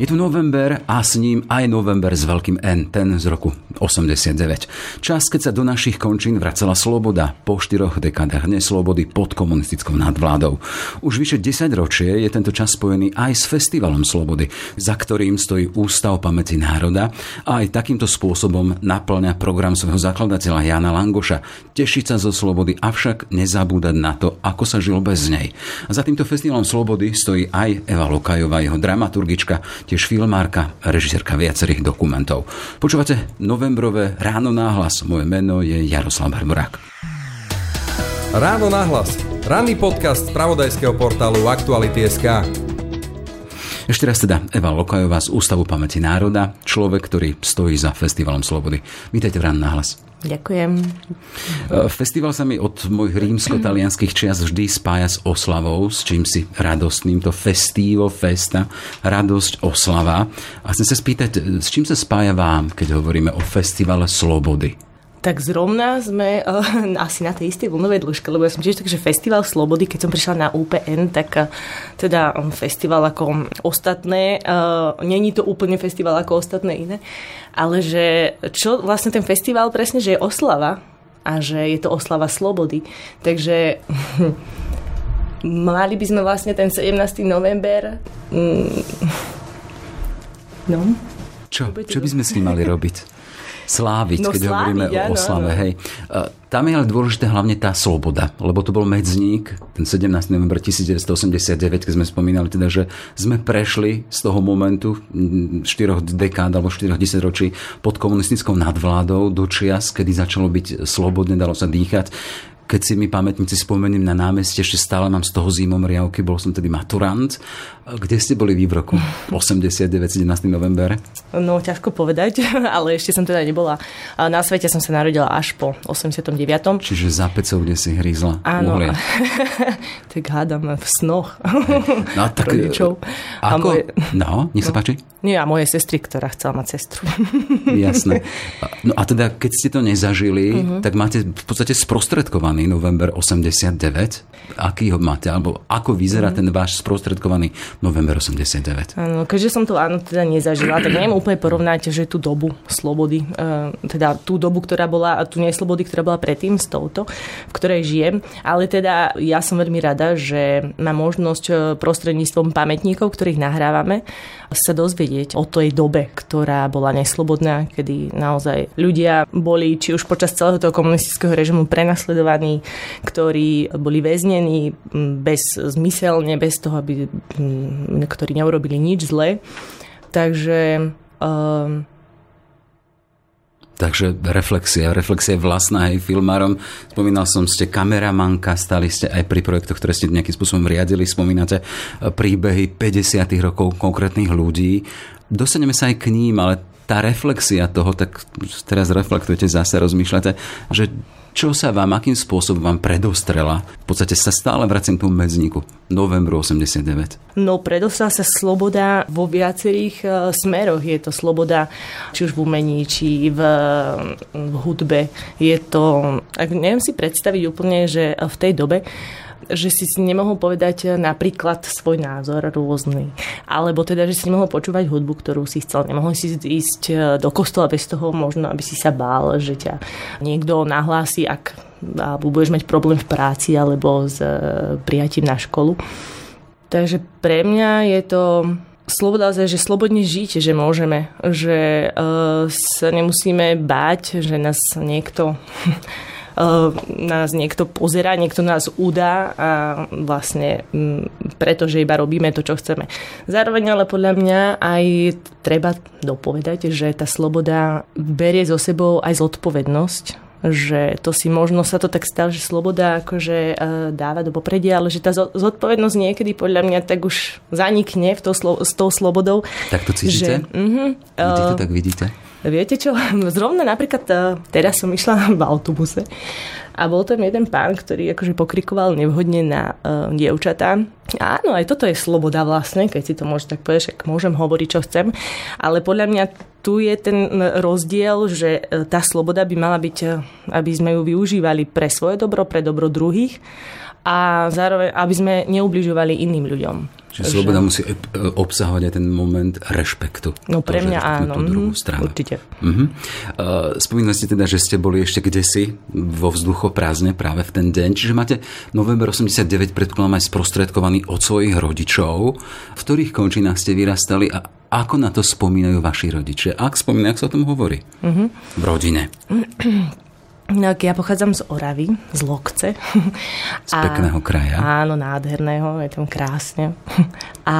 Je tu november a s ním aj november s veľkým N, ten z roku 89. Čas, keď sa do našich končín vracala sloboda po štyroch dekádach neslobody pod komunistickou nadvládou. Už vyše 10 ročie je tento čas spojený aj s Festivalom slobody, za ktorým stojí Ústav pamäti národa a aj takýmto spôsobom naplňa program svojho zakladateľa Jana Langoša. Tešiť sa zo slobody, avšak nezabúdať na to, ako sa žil bez nej. A za týmto Festivalom slobody stojí aj Eva Lokajová, jeho dramaturgička, tiež filmárka, režisérka viacerých dokumentov. Počúvate novembrové Ráno náhlas. Moje meno je Jaroslav Barborák. Ráno náhlas. Ranný podcast z pravodajského portálu Aktuality.sk. Ešte raz teda Eva Lokajová z Ústavu pamäti národa, človek, ktorý stojí za Festivalom Slobody. Vítajte v Ráno náhlas. Ďakujem. E, festival sa mi od mojich rímsko-talianských čias vždy spája s oslavou, s čím si radostným. To festívo, festa, radosť, oslava. A chcem sa spýtať, s čím sa spája vám, keď hovoríme o festivale slobody? Tak zrovna sme uh, asi na tej istej vlnovej dĺžke, lebo ja som tiež takže festival Slobody, keď som prišla na UPN, tak uh, teda um, festival ako ostatné, uh, není to úplne festival ako ostatné iné, ale že čo vlastne ten festival presne, že je oslava a že je to oslava slobody. Takže mali by sme vlastne ten 17. november mm, no. Čo? Čo by sme s ním mali robiť? Sláviť, no, keď sláviť, hovoríme ja, o oslave. No, no. Hej. Tam je ale dôležité hlavne tá sloboda, lebo to bol medzník, ten 17. november 1989, keď sme spomínali teda, že sme prešli z toho momentu 4 dekád alebo 4 ročí pod komunistickou nadvládou do čias, kedy začalo byť slobodne, dalo sa dýchať keď si mi pamätníci spomeniem na námestie, ešte stále mám z toho zimom riavky, bol som tedy maturant. Kde ste boli vy v roku 89, 17. november? No, ťažko povedať, ale ešte som teda nebola. Na svete som sa narodila až po 89. Čiže za pecou, kde si hrízla Áno. tak hádam v snoch. No, tak, Rodičov. Ako? Moje... No, nech sa no. páči. Nie, a moje sestry, ktorá chcela mať sestru. Jasné. No a teda, keď ste to nezažili, uh-huh. tak máte v podstate sprostredkovaný november 89. Aký ho máte? Alebo ako vyzerá uh-huh. ten váš sprostredkovaný november 89? Áno, keďže som to áno teda nezažila, tak neviem úplne porovnať, že tú dobu slobody, uh, teda tú dobu, ktorá bola, tú neslobody, ktorá bola predtým s touto, v ktorej žijem. Ale teda ja som veľmi rada, že mám možnosť e, prostredníctvom pamätníkov, ktorých nahrávame, sa dozvedieť o tej dobe, ktorá bola neslobodná, kedy naozaj ľudia boli či už počas celého toho komunistického režimu prenasledovaní, ktorí boli väznení bez zmyselne, bez toho, aby, ktorí neurobili nič zle. Takže um, Takže reflexia, reflexia vlastná aj filmárom. Spomínal som, ste kameramanka, stali ste aj pri projektoch, ktoré ste nejakým spôsobom riadili. Spomínate eh, príbehy 50. rokov konkrétnych ľudí. Dostaneme sa aj k ním, ale tá reflexia toho, tak teraz reflektujete zase, rozmýšľate, že čo sa vám, akým spôsobom vám predostrela? V podstate sa stále vracím k tomu medzníku. Novembru 89. No predostrela sa sloboda vo viacerých uh, smeroch. Je to sloboda či už v umení, či v, v hudbe. Je to, ak neviem si predstaviť úplne, že v tej dobe že si nemohol povedať napríklad svoj názor rôzny. Alebo teda, že si nemohol počúvať hudbu, ktorú si chcel. Nemohol si ísť e, do kostola bez toho možno, aby si sa bál, že ťa niekto nahlási, ak alebo budeš mať problém v práci alebo s e, prijatím na školu. Takže pre mňa je to sloboda, že slobodne žiť, že môžeme, že uh, sa nemusíme báť, že nás niekto nás niekto pozera, niekto nás udá a vlastne mm, pretože iba robíme to, čo chceme. Zároveň ale podľa mňa aj treba dopovedať, že tá sloboda berie so sebou aj zodpovednosť že to si možno sa to tak stalo, že sloboda akože eh, dáva do popredia, ale že tá zodpovednosť niekedy podľa mňa tak už zanikne v to, s tou slobodou. Tak to cítite? Že, uh-huh, uh, tak vidíte? Viete čo, zrovna napríklad e, teraz som išla v autobuse a bol tam jeden pán, ktorý akože pokrikoval nevhodne na uh, dievčatá. Áno, aj toto je sloboda vlastne, keď si to môžeš tak povedať, ak môžem hovoriť, čo chcem, ale podľa mňa tu je ten rozdiel, že e, tá sloboda by mala byť, aby sme ju využívali pre svoje dobro, pre dobro druhých a zároveň, aby sme neubližovali iným ľuďom. Čiže sloboda musí obsahovať aj ten moment rešpektu. No pre mňa áno. Tú druhú mhm, stranu. Určite. Uh-huh. spomínali ste teda, že ste boli ešte kdesi vo vzduchoprázdne práve v ten deň. Čiže máte november 89 predkladám aj sprostredkovaný od svojich rodičov. V ktorých končinách ste vyrastali a ako na to spomínajú vaši rodičia? Ak spomínajú, ak sa o tom hovorí uh-huh. v rodine? No, ja pochádzam z Oravy, z Lokce. Z a, pekného kraja. Áno, nádherného, je tam krásne. A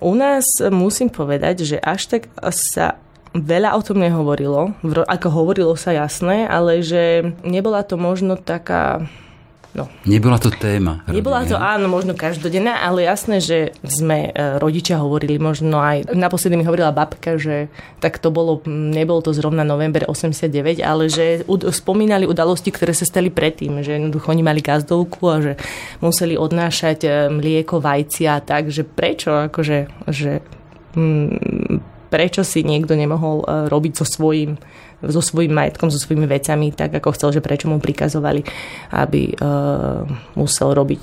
u nás musím povedať, že až tak sa veľa o tom nehovorilo. Ako hovorilo sa jasné, ale že nebola to možno taká No. Nebola to téma. Nebola to, áno, možno každodenná, ale jasné, že sme e, rodičia hovorili, možno aj naposledy mi hovorila babka, že tak to bolo, nebol to zrovna november 89, ale že spomínali udalosti, ktoré sa stali predtým, že jednoducho oni mali gazdovku a že museli odnášať e, mlieko, vajcia a tak, že prečo, akože, že, mm, prečo si niekto nemohol e, robiť so svojím so svojím majetkom, so svojimi vecami, tak ako chcel, že prečo mu prikazovali, aby uh, musel robiť,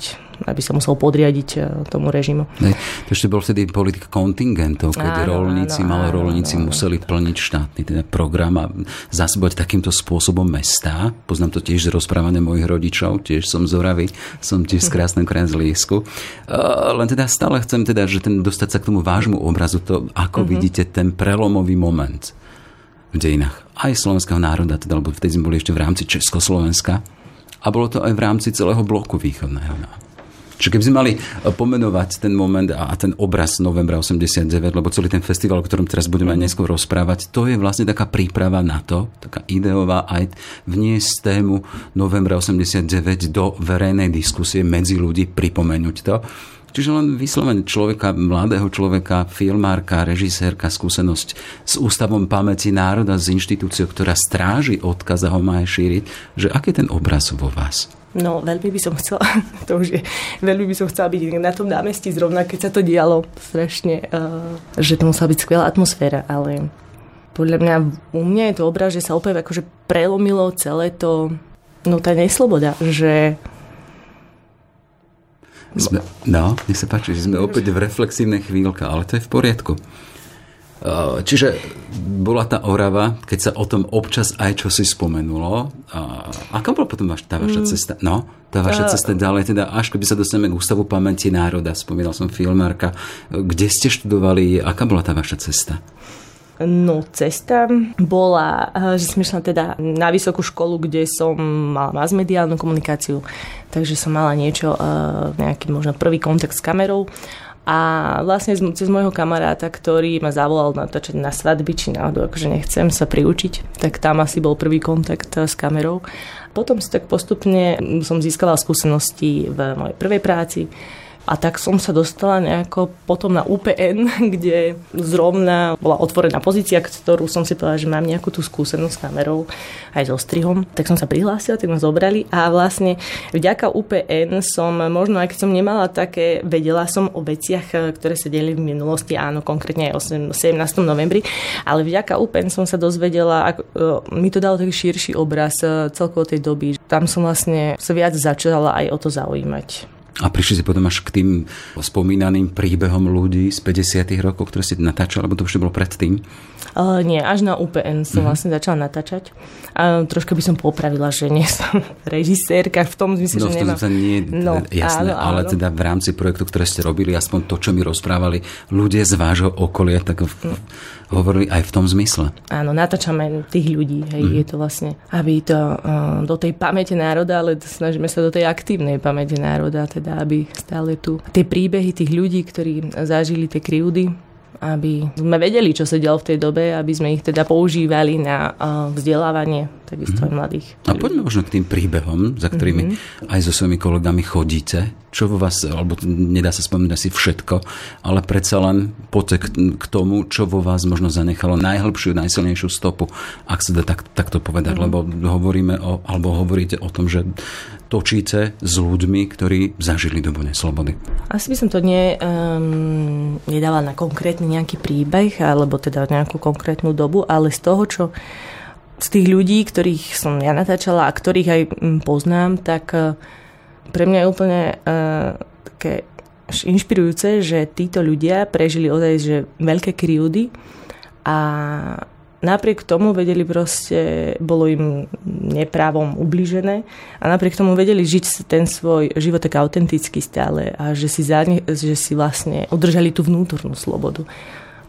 aby sa musel podriadiť uh, tomu režimu. Ne, to ešte bol vtedy politika kontingentov, keď áno, rolníci, áno, malorolníci áno, museli plniť štátny teda program a zásobovať takýmto spôsobom mesta. Poznám to tiež z rozprávania mojich rodičov, tiež som z Oravy, som tiež z krásneho Liesku. Uh, len teda stále chcem teda, že ten dostať sa k tomu vášmu obrazu, to ako uh-huh. vidíte ten prelomový moment v dejinách aj slovenského národa, teda, lebo vtedy sme boli ešte v rámci Československa a bolo to aj v rámci celého bloku východného. No. Čiže keby sme mali e, pomenovať ten moment a ten obraz novembra 89, lebo celý ten festival, o ktorom teraz budeme aj neskôr rozprávať, to je vlastne taká príprava na to, taká ideová aj vniesť tému novembra 89 do verejnej diskusie medzi ľudí, pripomenúť to. Čiže len vyslovene človeka, mladého človeka, filmárka, režisérka, skúsenosť s Ústavom pamäti národa, s inštitúciou, ktorá stráži odkaz a ho má aj šíriť, že aký je ten obraz vo vás? No, veľmi by som chcela, to už je, veľmi by som chcela byť na tom námestí zrovna, keď sa to dialo strašne, uh, že to musela byť skvelá atmosféra, ale podľa mňa, u mňa je to obraz, že sa opäť akože prelomilo celé to, no tá nesloboda, že sme, no, nech sa páči, že sme opäť v reflexívnej chvíľke, ale to je v poriadku. Uh, čiže bola tá Orava, keď sa o tom občas aj čo si spomenulo. A aká bola potom tá vaša mm. cesta? No, tá vaša cesta ďalej, teda až keby sa dostaneme k Ústavu pamäti národa, spomínal som filmárka. Kde ste študovali, aká bola tá vaša cesta? No, cesta bola, eh, že som išla teda na vysokú školu, kde som mala masmediálnu komunikáciu, takže som mala niečo, eh, nejaký možno prvý kontakt s kamerou. A vlastne cez môjho kamaráta, ktorý ma zavolal natáčať na svadby, či náhodou akože nechcem sa priučiť, tak tam asi bol prvý kontakt eh, s kamerou. Potom si tak postupne som získala skúsenosti v mojej prvej práci, a tak som sa dostala nejako potom na UPN, kde zrovna bola otvorená pozícia, ktorú som si povedala, že mám nejakú tú skúsenosť s kamerou aj so strihom. Tak som sa prihlásila, tak ma zobrali a vlastne vďaka UPN som, možno aj keď som nemala také, vedela som o veciach, ktoré sa deli v minulosti, áno, konkrétne aj o 17. novembri, ale vďaka UPN som sa dozvedela, ako, mi to dalo taký širší obraz e, celkovo tej doby. Tam som vlastne sa viac začala aj o to zaujímať. A prišli si potom až k tým spomínaným príbehom ľudí z 50. rokov, ktoré si natáčal, alebo to už bolo predtým? Uh, nie, až na UPN som mm-hmm. vlastne začala natáčať. A troška by som popravila, že nie som režisérka v tom zmysle, no, že nemám... Nie, no, jasné, áno, áno. ale teda v rámci projektu, ktoré ste robili, aspoň to, čo mi rozprávali ľudia z vášho okolia, tak v, mm hovorili aj v tom zmysle. Áno, natáčame tých ľudí. Hej, mm. Je to vlastne, aby to uh, do tej pamäte národa, ale snažíme sa do tej aktívnej pamäte národa, teda aby stále tu tie príbehy tých ľudí, ktorí zažili tie krivdy, aby sme vedeli, čo sa dialo v tej dobe, aby sme ich teda používali na uh, vzdelávanie takisto mm-hmm. aj mladých. A poďme možno k tým príbehom, za ktorými mm-hmm. aj so svojimi kolegami chodíte. Čo vo vás, alebo nedá sa spomenúť asi všetko, ale predsa len poďte k, tomu, čo vo vás možno zanechalo najhlbšiu, najsilnejšiu stopu, ak sa dá tak, takto povedať, mm-hmm. lebo hovoríme o, alebo hovoríte o tom, že točíte s ľuďmi, ktorí zažili dobu neslobody. Asi by som to ne, um, nedala na konkrétny nejaký príbeh, alebo teda nejakú konkrétnu dobu, ale z toho, čo z tých ľudí, ktorých som ja natáčala a ktorých aj mm, poznám, tak uh, pre mňa je úplne uh, také inšpirujúce, že títo ľudia prežili ozaj že veľké kryúdy a napriek tomu vedeli proste, bolo im neprávom ubližené a napriek tomu vedeli žiť ten svoj život tak autenticky stále a že si, za, že si vlastne udržali tú vnútornú slobodu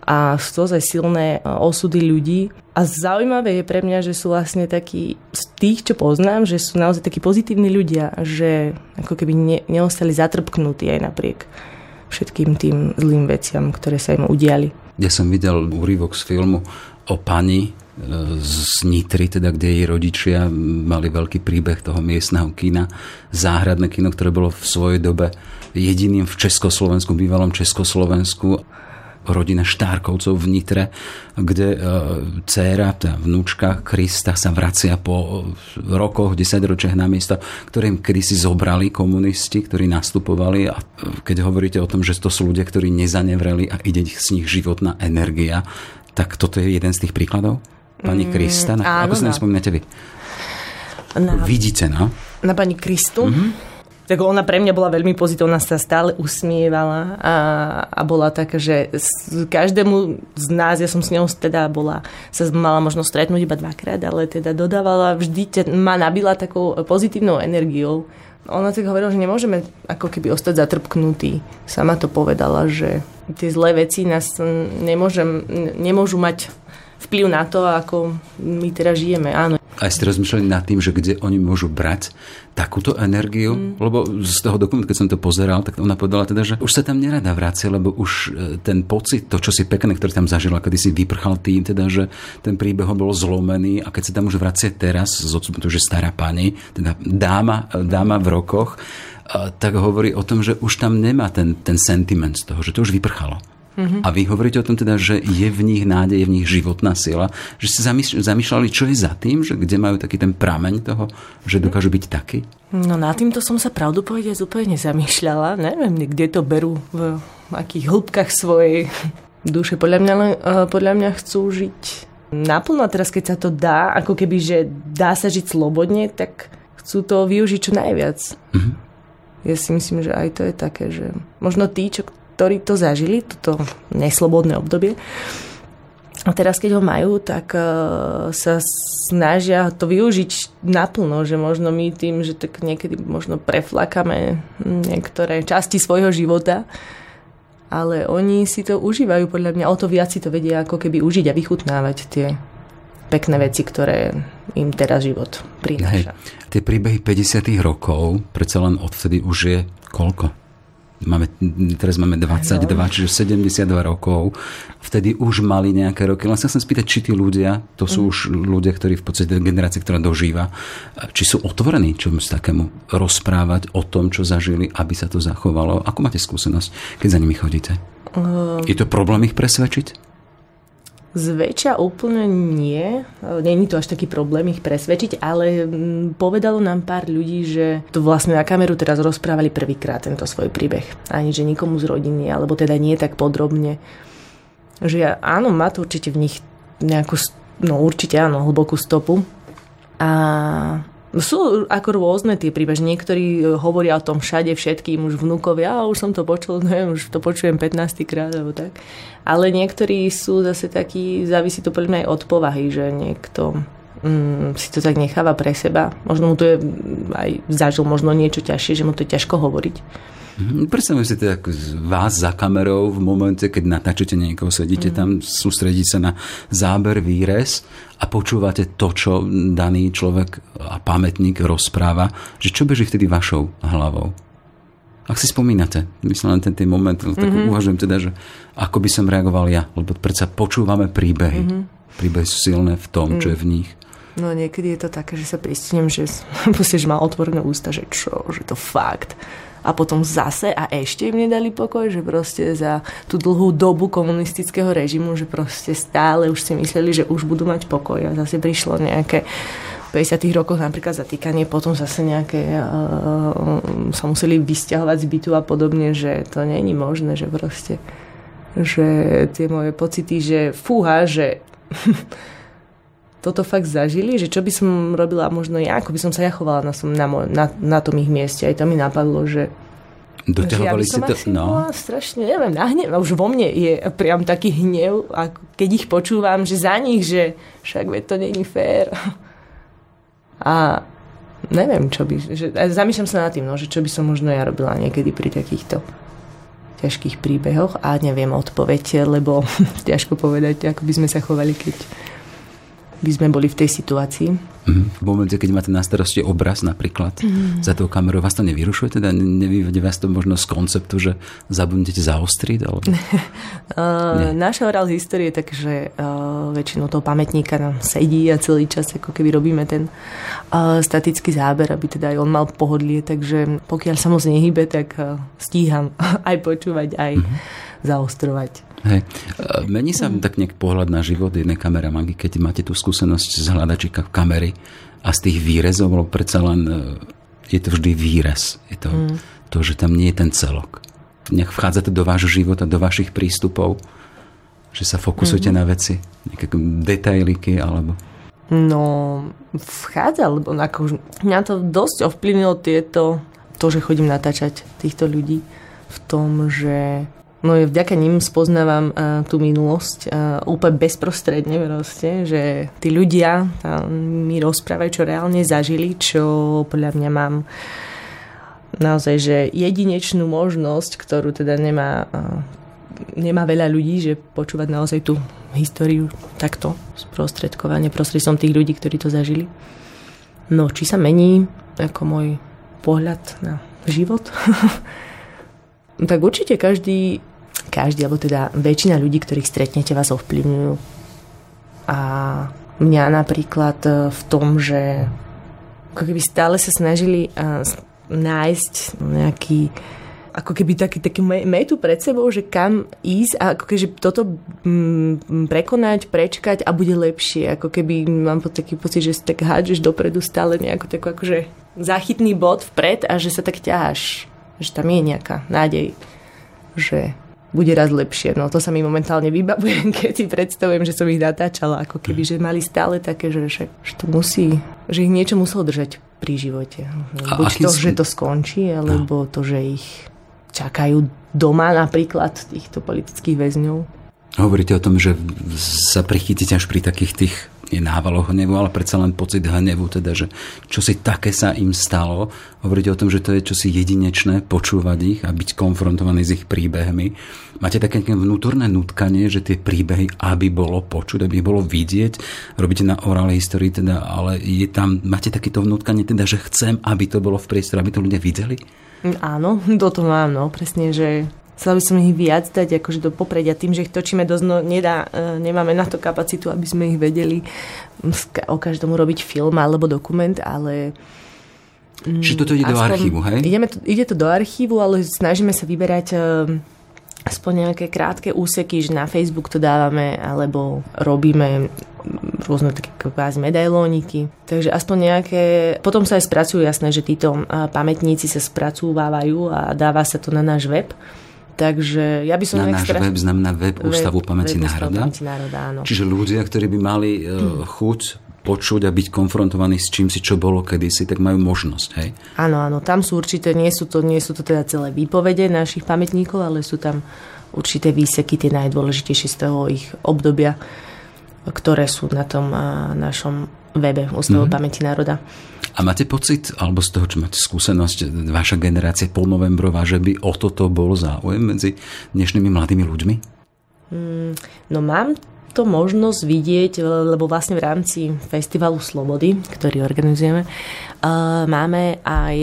a sú to aj silné osudy ľudí. A zaujímavé je pre mňa, že sú vlastne takí, z tých, čo poznám, že sú naozaj takí pozitívni ľudia, že ako keby ne, neostali zatrpknutí aj napriek všetkým tým zlým veciam, ktoré sa im udiali. Ja som videl úryvok z filmu o pani e, z Nitry, teda kde jej rodičia mali veľký príbeh toho miestneho kina, záhradné kino, ktoré bolo v svojej dobe jediným v Československu, bývalom Československu rodina Štárkovcov v Nitre, kde e, dcéra, tá vnúčka Krista sa vracia po rokoch, desaťročiach na miesto, ktoré im kedysi zobrali komunisti, ktorí nastupovali a keď hovoríte o tom, že to sú ľudia, ktorí nezanevreli a ide z nich životná energia, tak toto je jeden z tých príkladov? Pani mm, Krista? Na, áno, ako si no. vy? Na, Vidíte, no? Na pani Kristu? Mm-hmm. Tak ona pre mňa bola veľmi pozitívna, sa stále usmievala a, a bola taká, že každému z nás, ja som s ňou teda bola, sa mala možno stretnúť iba dvakrát, ale teda dodávala vždy, te, ma nabila takou pozitívnou energiou. Ona tak hovorila, že nemôžeme ako keby ostať zatrpknutí. Sama to povedala, že tie zlé veci nás nemôžem, nemôžu mať vplyv na to, ako my teraz žijeme. Áno. Aj ste rozmýšľali nad tým, že kde oni môžu brať takúto energiu? Mm. Lebo z toho dokumentu, keď som to pozeral, tak ona povedala teda, že už sa tam nerada vracia, lebo už e, ten pocit, to, čo si pekné, ktoré tam zažila, kedy si vyprchal tým, teda, že ten príbeh bol zlomený a keď sa tam už vracia teraz, z to, že stará pani, teda dáma, e, dáma v rokoch, e, tak hovorí o tom, že už tam nemá ten, ten sentiment z toho, že to už vyprchalo. Mm-hmm. A vy hovoríte o tom teda, že je v nich nádej, je v nich životná sila, že ste zamýšľali, čo je za tým, že kde majú taký ten prameň toho, že dokážu byť taký? No na týmto som sa pravdu povedať úplne nezamýšľala. Neviem, kde to berú, v akých hĺbkach svojej duše. Podľa mňa, e, podľa mňa chcú žiť naplno. A teraz, keď sa to dá, ako keby, že dá sa žiť slobodne, tak chcú to využiť čo najviac. Mm-hmm. Ja si myslím, že aj to je také, že možno tí, čo ktorí to zažili, toto neslobodné obdobie. A teraz, keď ho majú, tak uh, sa snažia to využiť naplno, že možno my tým, že tak niekedy možno preflakame niektoré časti svojho života, ale oni si to užívajú podľa mňa, o to viac si to vedia ako keby užiť a vychutnávať tie pekné veci, ktoré im teraz život prináša. Hej, tie príbehy 50 rokov, predsa len odvtedy už je koľko? Máme, teraz máme 22, no. čiže 72 rokov. Vtedy už mali nejaké roky. Len sa chcem spýtať, či tí ľudia, to sú mm. už ľudia, ktorí v podstate generácia, ktorá dožíva, či sú otvorení čomu takému rozprávať o tom, čo zažili, aby sa to zachovalo. Ako máte skúsenosť, keď za nimi chodíte? Uh... Je to problém ich presvedčiť? Zväčša úplne nie. Není to až taký problém ich presvedčiť, ale mm, povedalo nám pár ľudí, že to vlastne na kameru teraz rozprávali prvýkrát tento svoj príbeh. Ani že nikomu z rodiny, alebo teda nie tak podrobne. Že áno, má to určite v nich nejakú, no určite áno, hlbokú stopu. A sú ako rôzne tie príbehy. Niektorí e, hovoria o tom všade všetkým, už vnúkovia, a už som to počul, neviem, už to počujem 15 krát, alebo tak. Ale niektorí sú zase takí, závisí to podľa mňa aj od povahy, že niekto mm, si to tak necháva pre seba. Možno mu to je aj zažil možno niečo ťažšie, že mu to je ťažko hovoriť. Mhm. Predstavujem si teda vás za kamerou v momente, keď natáčate niekoho, sedíte mm. tam, sústredíte sa na záber, výrez a počúvate to, čo daný človek a pamätník rozpráva, že čo beží vtedy vašou hlavou? Ak si spomínate, myslím len ten, ten moment, tak mm-hmm. uvažujem teda, že ako by som reagoval ja, lebo predsa počúvame príbehy. Mm-hmm. Príbehy sú silné v tom, mm. čo je v nich. No niekedy je to také, že sa pristihnem, že, že má otvorené ústa, že čo, že to fakt a potom zase a ešte im nedali pokoj, že proste za tú dlhú dobu komunistického režimu, že proste stále už si mysleli, že už budú mať pokoj a zase prišlo nejaké 50. rokoch napríklad zatýkanie, potom zase nejaké uh, sa museli vysťahovať z bytu a podobne, že to není možné, že proste že tie moje pocity, že fúha, že toto fakt zažili, že čo by som robila možno ja, ako by som sa ja chovala na, na, na, na tom ich mieste. Aj to mi napadlo, že Doťahovali si to? No. strašne, neviem, nahnev, už vo mne je priam taký hnev, ako keď ich počúvam, že za nich, že však veď to není fér. A neviem, čo by, že, zamýšľam sa nad tým, no, že čo by som možno ja robila niekedy pri takýchto ťažkých príbehoch a neviem odpoveď, lebo ťažko povedať, ako by sme sa chovali, keď by sme boli v tej situácii. Mm. V momente, keď máte na starosti obraz napríklad mm. za tou kamerou, vás to nevyrušuje? Teda nevyvedie vás to možno z konceptu, že zabudnete zaostriť? Alebo... uh, náš oral histórie je tak, že uh, väčšinou toho pamätníka nám sedí a celý čas ako keby robíme ten uh, statický záber, aby teda aj on mal pohodlie, takže pokiaľ sa moc nehybe, tak uh, stíham aj počúvať, aj mm. zaostrovať. Hej. E, mení sa mm. tak nejak pohľad na život jednej kameramanky, keď máte tú skúsenosť z hľadačíka kamery a z tých výrezov, lebo predsa len e, je to vždy výrez. Je to mm. to, že tam nie je ten celok. Nech vchádzate do vášho života, do vašich prístupov, že sa fokusujete mm. na veci, nejaké detailiky alebo... No, vchádza, lebo ako, mňa to dosť ovplyvnilo tieto, to, že chodím natáčať týchto ľudí v tom, že No vďaka ním spoznávam uh, tú minulosť uh, úplne bezprostredne proste, že tí ľudia mi rozprávajú, čo reálne zažili, čo podľa mňa mám naozaj, že jedinečnú možnosť, ktorú teda nemá, uh, nemá veľa ľudí, že počúvať naozaj tú históriu takto sprostredkovanie prostredstvom tých ľudí, ktorí to zažili. No, či sa mení ako môj pohľad na život? tak určite každý každý, alebo teda väčšina ľudí, ktorých stretnete, vás ovplyvňujú. A mňa napríklad e, v tom, že ako keby stále sa snažili e, nájsť nejaký ako keby taký, taký metu pred sebou, že kam ísť a ako keby toto mm, prekonať, prečkať a bude lepšie. Ako keby mám taký pocit, že si tak hádžeš dopredu stále nejakú takú akože záchytný bod vpred a že sa tak ťaháš. Že tam je nejaká nádej, že bude raz lepšie. No to sa mi momentálne vybavujem, keď si predstavujem, že som ich natáčala, ako keby, že mali stále také, že, že, že to musí, že ich niečo muselo držať pri živote. Buď to, že to skončí, alebo no. to, že ich čakajú doma napríklad týchto politických väzňov. Hovoríte o tom, že sa prichytíte až pri takých tých nie návaloch hnevu, ale predsa len pocit hnevu, teda, že čo si také sa im stalo. Hovoríte o tom, že to je čosi jedinečné, počúvať ich a byť konfrontovaný s ich príbehmi. Máte také vnútorné nutkanie, že tie príbehy, aby bolo počuť, aby bolo vidieť, robíte na oral histórii, teda, ale je tam, máte takéto vnútkanie, teda, že chcem, aby to bolo v priestore, aby to ľudia videli? Áno, toto mám, no, presne, že Chcela by som ich viac dať akože do popredia. Tým, že ich točíme dosť, no, nedá, e, nemáme na to kapacitu, aby sme ich vedeli o každom robiť film alebo dokument, ale... Čiže toto ide do archívu, hej? Ideme to, ide to do archívu, ale snažíme sa vyberať e, aspoň nejaké krátke úseky, že na Facebook to dávame, alebo robíme rôzne také kvázi medailóniky. Takže aspoň nejaké... Potom sa aj spracujú, jasné, že títo e, pamätníci sa spracúvajú a dáva sa to na náš web. Takže ja by som... Na náš extra... web znamená web Ústavu pamäti národa. Pamäti národa áno. Čiže ľudia, ktorí by mali uh, chuť počuť a byť konfrontovaní s čím si, čo bolo kedysi, tak majú možnosť, hej? Áno, áno, tam sú určité, nie sú to, nie sú to teda celé výpovede našich pamätníkov, ale sú tam určité výseky, tie najdôležitejšie z toho ich obdobia, ktoré sú na tom uh, našom webe Ústavu mm-hmm. pamäti národa. A máte pocit, alebo z toho, čo máte skúsenosť, vaša generácia polnovembrová, že by o toto bol záujem medzi dnešnými mladými ľuďmi? Mm, no mám to možnosť vidieť, lebo vlastne v rámci Festivalu Slobody, ktorý organizujeme, máme aj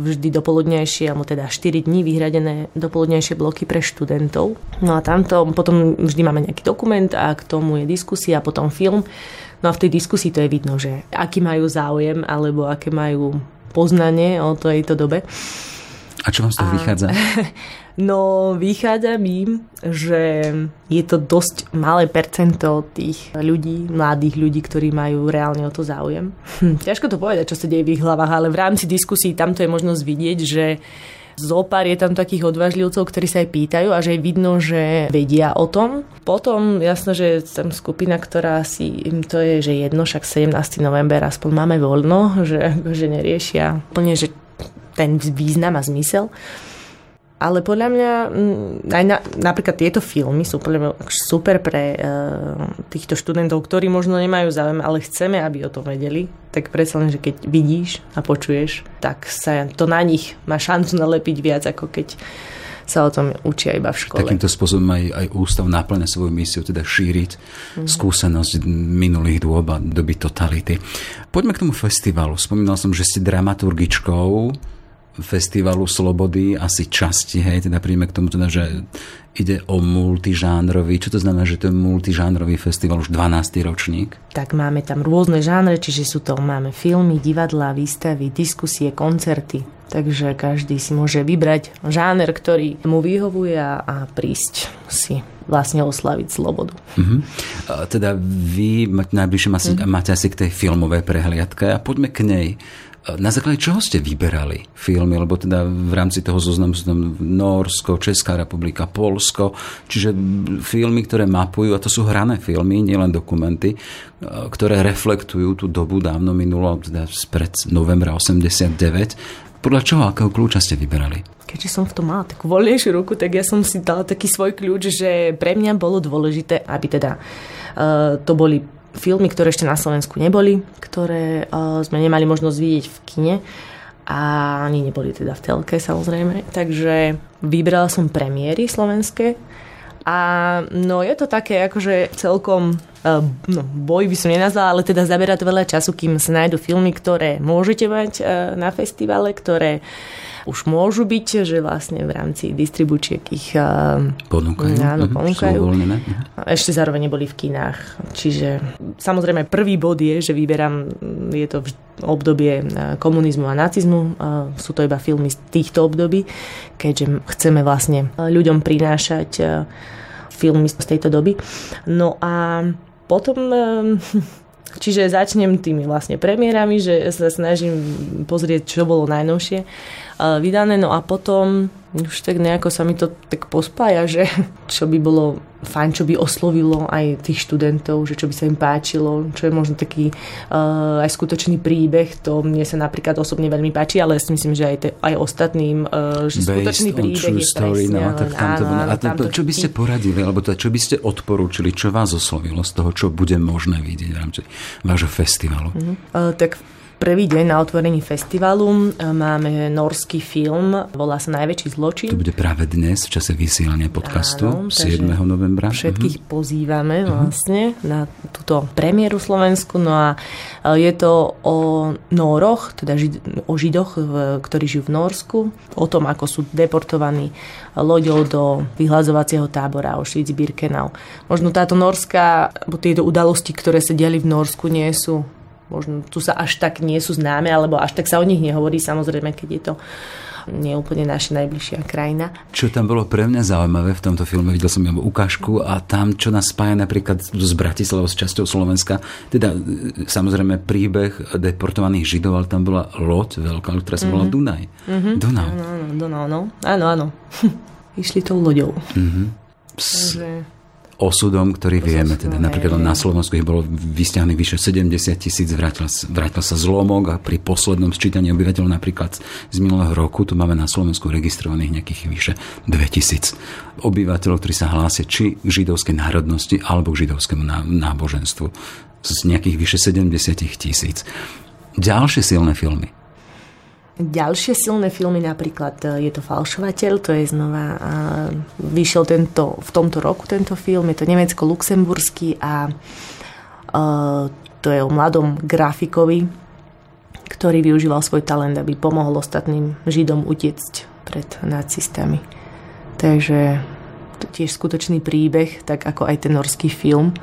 vždy dopoludnejšie, alebo teda 4 dní vyhradené dopoludnejšie bloky pre študentov. No a tamto potom vždy máme nejaký dokument a k tomu je diskusia a potom film No a v tej diskusii to je vidno, že aký majú záujem alebo aké majú poznanie o tejto dobe. A čo vám z toho a... vychádza? No vychádza mi, že je to dosť malé percento tých ľudí, mladých ľudí, ktorí majú reálne o to záujem. Hm, ťažko to povedať, čo sa deje v ich hlavách, ale v rámci diskusí tamto je možnosť vidieť, že Zopár je tam takých odvážlivcov, ktorí sa aj pýtajú a že je vidno, že vedia o tom. Potom jasno, že tam skupina, ktorá si im to je, že jedno, však 17. november aspoň máme voľno, že, že neriešia plne, že ten význam a zmysel. Ale podľa mňa mm, aj na, napríklad tieto filmy sú podľa mňa super pre uh, týchto študentov, ktorí možno nemajú záujem, ale chceme, aby o tom vedeli. Tak predsa len, že keď vidíš a počuješ, tak sa to na nich má šancu nalepiť viac, ako keď sa o tom učia iba v škole. Takýmto spôsobom aj, aj ústav náplňa svoju misiu, teda šíriť mm. skúsenosť minulých dôb a doby totality. Poďme k tomu festivalu. Spomínal som, že ste dramaturgičkou festivalu Slobody asi časti, hej, teda príjme k tomu teda, že ide o multižánrový, čo to znamená, že to je multižánrový festival už 12. ročník? Tak máme tam rôzne žánre, čiže sú to, máme filmy, divadlá, výstavy, diskusie, koncerty, takže každý si môže vybrať žáner, ktorý mu vyhovuje a, prísť si vlastne oslaviť slobodu. Uh-huh. Teda vy najbližšie uh-huh. máte asi k tej filmovej prehliadke a poďme k nej. Na základe čoho ste vyberali filmy? Lebo teda v rámci toho zoznamu sú tam Norsko, Česká republika, Polsko, čiže filmy, ktoré mapujú, a to sú hrané filmy, nielen dokumenty, ktoré reflektujú tú dobu dávno minulo, teda spred novembra 89. Podľa čoho, akého kľúča ste vyberali? Keďže som v tom mala takú voľnejšiu ruku, tak ja som si dala taký svoj kľúč, že pre mňa bolo dôležité, aby teda uh, to boli filmy, ktoré ešte na Slovensku neboli, ktoré uh, sme nemali možnosť vidieť v kine a ani neboli teda v telke samozrejme. Takže vybrala som premiéry slovenské a no je to také akože celkom uh, no, boj by som nenazvala, ale teda zaberá to veľa času, kým sa nájdu filmy, ktoré môžete mať uh, na festivale, ktoré už môžu byť, že vlastne v rámci distribúčiek ich ponúkajú. Áno, mhm, ponúkajú. Ešte zároveň neboli v kinách. Čiže samozrejme prvý bod je, že vyberám, je to v obdobie komunizmu a nacizmu. Sú to iba filmy z týchto období, keďže chceme vlastne ľuďom prinášať filmy z tejto doby. No a potom Čiže začnem tými vlastne premiérami, že sa snažím pozrieť, čo bolo najnovšie vydané, no a potom už tak nejako sa mi to tak pospája, že čo by bolo fajn, čo by oslovilo aj tých študentov, že čo by sa im páčilo, čo je možno taký uh, aj skutočný príbeh, to mne sa napríklad osobne veľmi páči, ale si myslím, že aj, te, aj ostatným, uh, že Based skutočný príbeh je story, presne, no, tak tam to, áno, a tam to, čo by ste poradili, alebo to, čo by ste odporúčili, čo vás oslovilo z toho, čo bude možné vidieť v rámci vášho festivalu? Uh-huh. Uh, tak Prvý deň na otvorení festivalu e, máme norský film, volá sa Najväčší zločin. To bude práve dnes v čase vysielania podcastu Áno, 7. novembra. Všetkých uh-huh. pozývame uh-huh. vlastne na túto premiéru Slovensku. No a e, je to o Nóroch, teda žid, o Židoch, ktorí žijú v Norsku, o tom, ako sú deportovaní loďou do vyhľadzovacieho tábora Auschwitz-Birkenau. Možno táto norská, tieto udalosti, ktoré sa diali v Norsku, nie sú možno tu sa až tak nie sú známe, alebo až tak sa o nich nehovorí, samozrejme, keď je to nie úplne naša najbližšia krajina. Čo tam bolo pre mňa zaujímavé v tomto filme, videl som jeho ukážku a tam, čo nás spája napríklad s Bratislavou, s časťou Slovenska, teda e, samozrejme príbeh deportovaných Židov, ale tam bola loď veľká, ktorá sa volala mm-hmm. Dunaj. Mm-hmm. Dunaj. Áno, áno, no. Áno, áno. Išli tou loďou. Mm-hmm. Takže osudom, ktorý vieme. Teda napríklad na Slovensku ich bolo vysťahných vyše 70 tisíc, vrátil, vrátil sa zlomok a pri poslednom sčítaní obyvateľov napríklad z minulého roku tu máme na Slovensku registrovaných nejakých vyše 2000 obyvateľov, ktorí sa hlásia či k židovskej národnosti alebo k židovskému náboženstvu z nejakých vyše 70 tisíc. Ďalšie silné filmy Ďalšie silné filmy, napríklad e, je to Falšovateľ, to je znova, vyšiel tento, v tomto roku tento film, je to nemecko-luxemburský a uh, to je o mladom grafikovi, ktorý využíval svoj talent, aby pomohol ostatným Židom utiecť pred nacistami. Takže to tiež skutočný príbeh, tak ako aj ten norský film.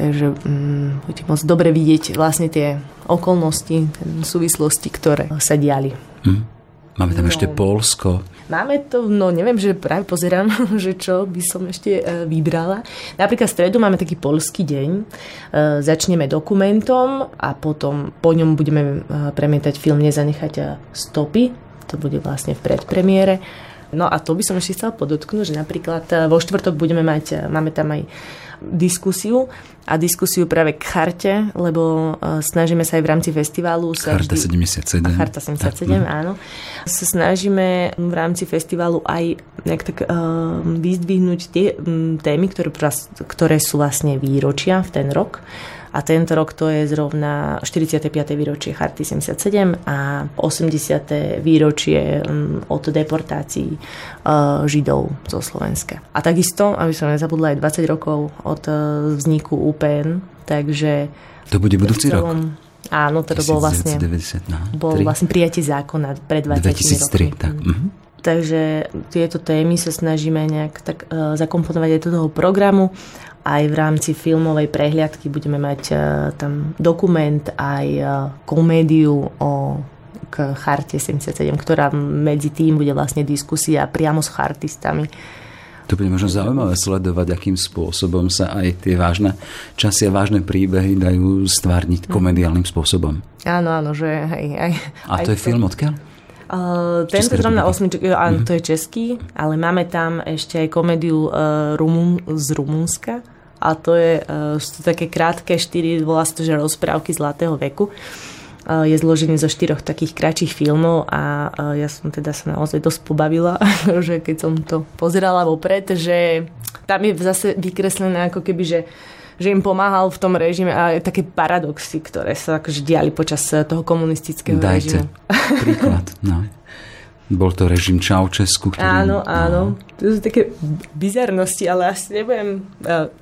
Takže um, budete môcť dobre vidieť vlastne tie okolnosti, súvislosti, ktoré sa diali. Mm. Máme tam no. ešte Polsko. Máme to, no neviem, že práve pozerám, že čo by som ešte e, vybrala. Napríklad v stredu máme taký polský deň. E, začneme dokumentom a potom po ňom budeme e, premietať film Nezanechať stopy. To bude vlastne v predpremiére. No a to by som ešte chcela podotknúť, že napríklad vo štvrtok budeme mať, máme tam aj diskusiu a diskusiu práve k charte, lebo uh, snažíme sa aj v rámci festivalu... Sa Charta vždy, 77. A Charta 77, tak, áno. Sa snažíme v rámci festivalu aj nejak tak uh, vyzdvihnúť tie um, témy, ktoré, ktoré sú vlastne výročia v ten rok a tento rok to je zrovna 45. výročie Charty 77 a 80. výročie mm, od deportácií e, Židov zo Slovenska. A takisto, aby som nezabudla, aj 20 rokov od e, vzniku UPN, takže... To bude budúci rok? Áno, to bol vlastne, bol vlastne prijatie zákona pred 20 2003, rokmi. tak. Mm-hmm. Takže tieto témy sa snažíme nejak tak uh, zakomponovať aj do toho programu aj v rámci filmovej prehliadky budeme mať uh, tam dokument, aj uh, komédiu o k Charte 77, ktorá medzi tým bude vlastne diskusia priamo s chartistami. To bude možno zaujímavé sledovať, akým spôsobom sa aj tie vážne časy a vážne príbehy dajú stvárniť komediálnym spôsobom. Áno, áno, že hej. Aj, a to aj je to... film odkiaľ? Uh, tento zrovna osmiček, áno, mm-hmm. to je český, ale máme tam ešte aj komédiu uh, Rumun, z Rumunska. A to je uh, sú také krátke štyri, volá sa to, že rozprávky zlatého veku. Je zložený zo štyroch takých kratších filmov a ja som teda sa naozaj dosť pobavila, že keď som to pozerala vopred, že tam je zase vykreslené ako keby, že že im pomáhal v tom režime a také paradoxy, ktoré sa akože diali počas toho komunistického Dajte režimu. príklad. No. Bol to režim Čaučesku. Ktorý... Áno, áno. To sú také bizarnosti, ale asi nebudem...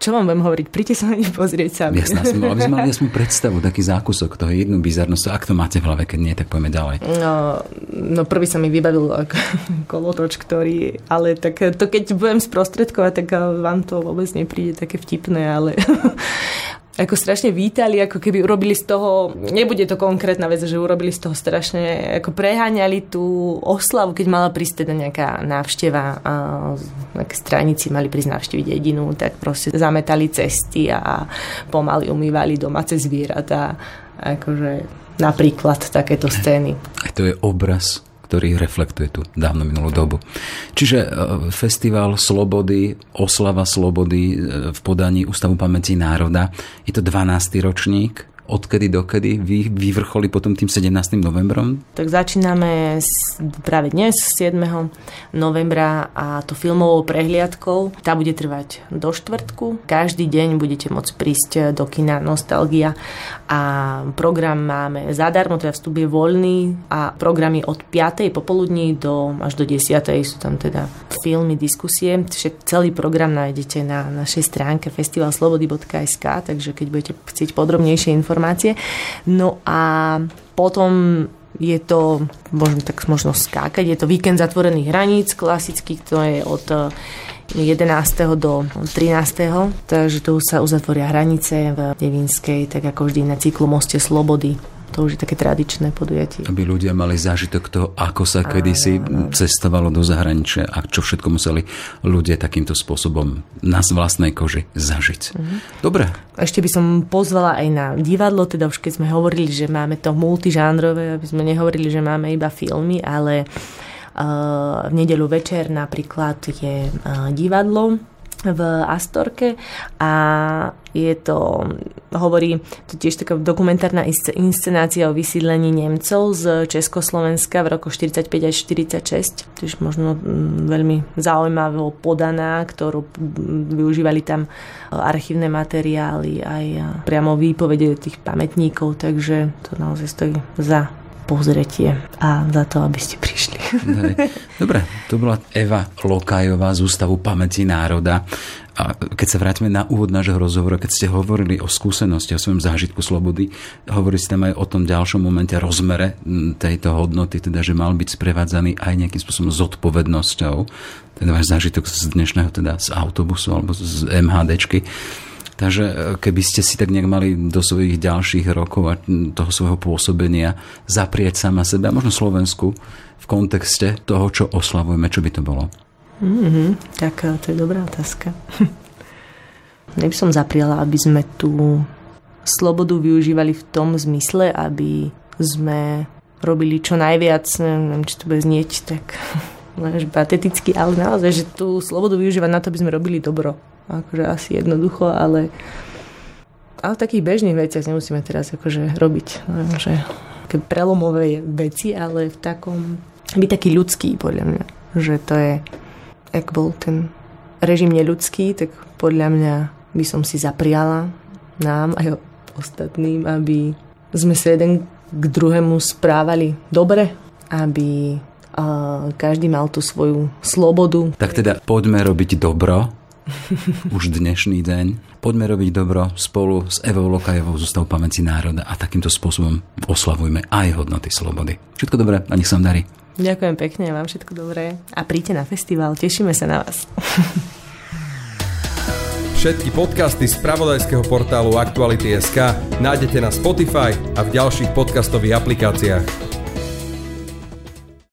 Čo vám budem hovoriť? Príďte sa na ne pozrieť sami. Jasná, som, aby sme mali jasnú predstavu, taký zákusok toho jednu bizarnosť. Ak to máte v hlave, keď nie, tak poďme ďalej. No, no prvý sa mi vybavil kolotoč, ktorý... Ale tak to keď budem sprostredkovať, tak vám to vôbec nepríde také vtipné, ale ako strašne vítali, ako keby urobili z toho, nebude to konkrétna vec, že urobili z toho strašne, ako preháňali tú oslavu, keď mala prísť teda nejaká návšteva a nejaké stranici mali prísť navštíviť jedinu, tak proste zametali cesty a pomaly umývali domáce zvieratá. Akože napríklad takéto scény. A to je obraz ktorý reflektuje tú dávno minulú dobu. Čiže e, festival slobody, oslava slobody e, v podaní Ústavu pamäti národa, je to 12. ročník odkedy dokedy vy, vyvrcholí potom tým 17. novembrom? Tak začíname práve dnes, 7. novembra a to filmovou prehliadkou. Tá bude trvať do štvrtku. Každý deň budete môcť prísť do kina Nostalgia a program máme zadarmo, teda vstup je voľný a programy od 5. popoludní do, až do 10. sú tam teda filmy, diskusie. Však celý program nájdete na našej stránke festivalslobody.sk, takže keď budete chcieť podrobnejšie informácie, informácie. No a potom je to, možno tak možno skákať, je to víkend zatvorených hraníc, klasický, to je od 11. Eh, do 13. Takže tu sa uzatvoria hranice v Devinskej, tak ako vždy na cyklu Moste Slobody to už je také tradičné podujatie. Aby ľudia mali zážitok toho, ako sa kedysi áno, áno. cestovalo do zahraničia a čo všetko museli ľudia takýmto spôsobom na vlastnej koži zažiť. Mhm. Dobre. Ešte by som pozvala aj na divadlo, teda už keď sme hovorili, že máme to multižánrové, aby sme nehovorili, že máme iba filmy, ale uh, v nedelu večer napríklad je uh, divadlo v Astorke a je to, hovorí, to tiež taká dokumentárna inscenácia o vysídlení Nemcov z Československa v roku 45 až 46, tiež možno mm, veľmi zaujímavo podaná, ktorú využívali tam archívne materiály aj priamo výpovede tých pamätníkov, takže to naozaj stojí za pozretie a za to, aby ste prišli. Dobre, to bola Eva Lokajová z Ústavu pamäti národa. A keď sa vrátime na úvod nášho rozhovoru, keď ste hovorili o skúsenosti, o svojom zážitku slobody, hovorili ste aj o tom ďalšom momente rozmere tejto hodnoty, teda, že mal byť sprevádzaný aj nejakým spôsobom zodpovednosťou, ten váš zážitok z dnešného, teda z autobusu alebo z MHDčky. Takže e, keby ste si tak nejak mali do svojich ďalších rokov a toho svojho pôsobenia zaprieť sama seba, možno Slovensku, kontexte toho, čo oslavujeme, čo by to bolo? Mm-hmm, tak e, to je dobrá otázka. Neby som zapriala, aby sme tú slobodu využívali v tom zmysle, aby sme robili čo najviac, neviem, či to bude znieť tak pateticky, ale naozaj, že tú slobodu využívať na to, aby sme robili dobro. Akože asi jednoducho, ale, ale v takých bežných veciach nemusíme teraz akože robiť. Neviem, že prelomové veci, ale v takom, byť taký ľudský, podľa mňa. Že to je, ak bol ten režim neľudský, tak podľa mňa by som si zapriala nám aj ostatným, aby sme sa jeden k druhému správali dobre, aby každý mal tú svoju slobodu. Tak teda poďme robiť dobro, už dnešný deň. Poďme robiť dobro spolu s Evou Lokajovou z Ústavu pamäti národa a takýmto spôsobom oslavujme aj hodnoty slobody. Všetko dobré a nech sa vám darí. Ďakujem pekne, vám všetko dobré a príďte na festival, tešíme sa na vás. Všetky podcasty z pravodajského portálu Aktuality.sk nájdete na Spotify a v ďalších podcastových aplikáciách.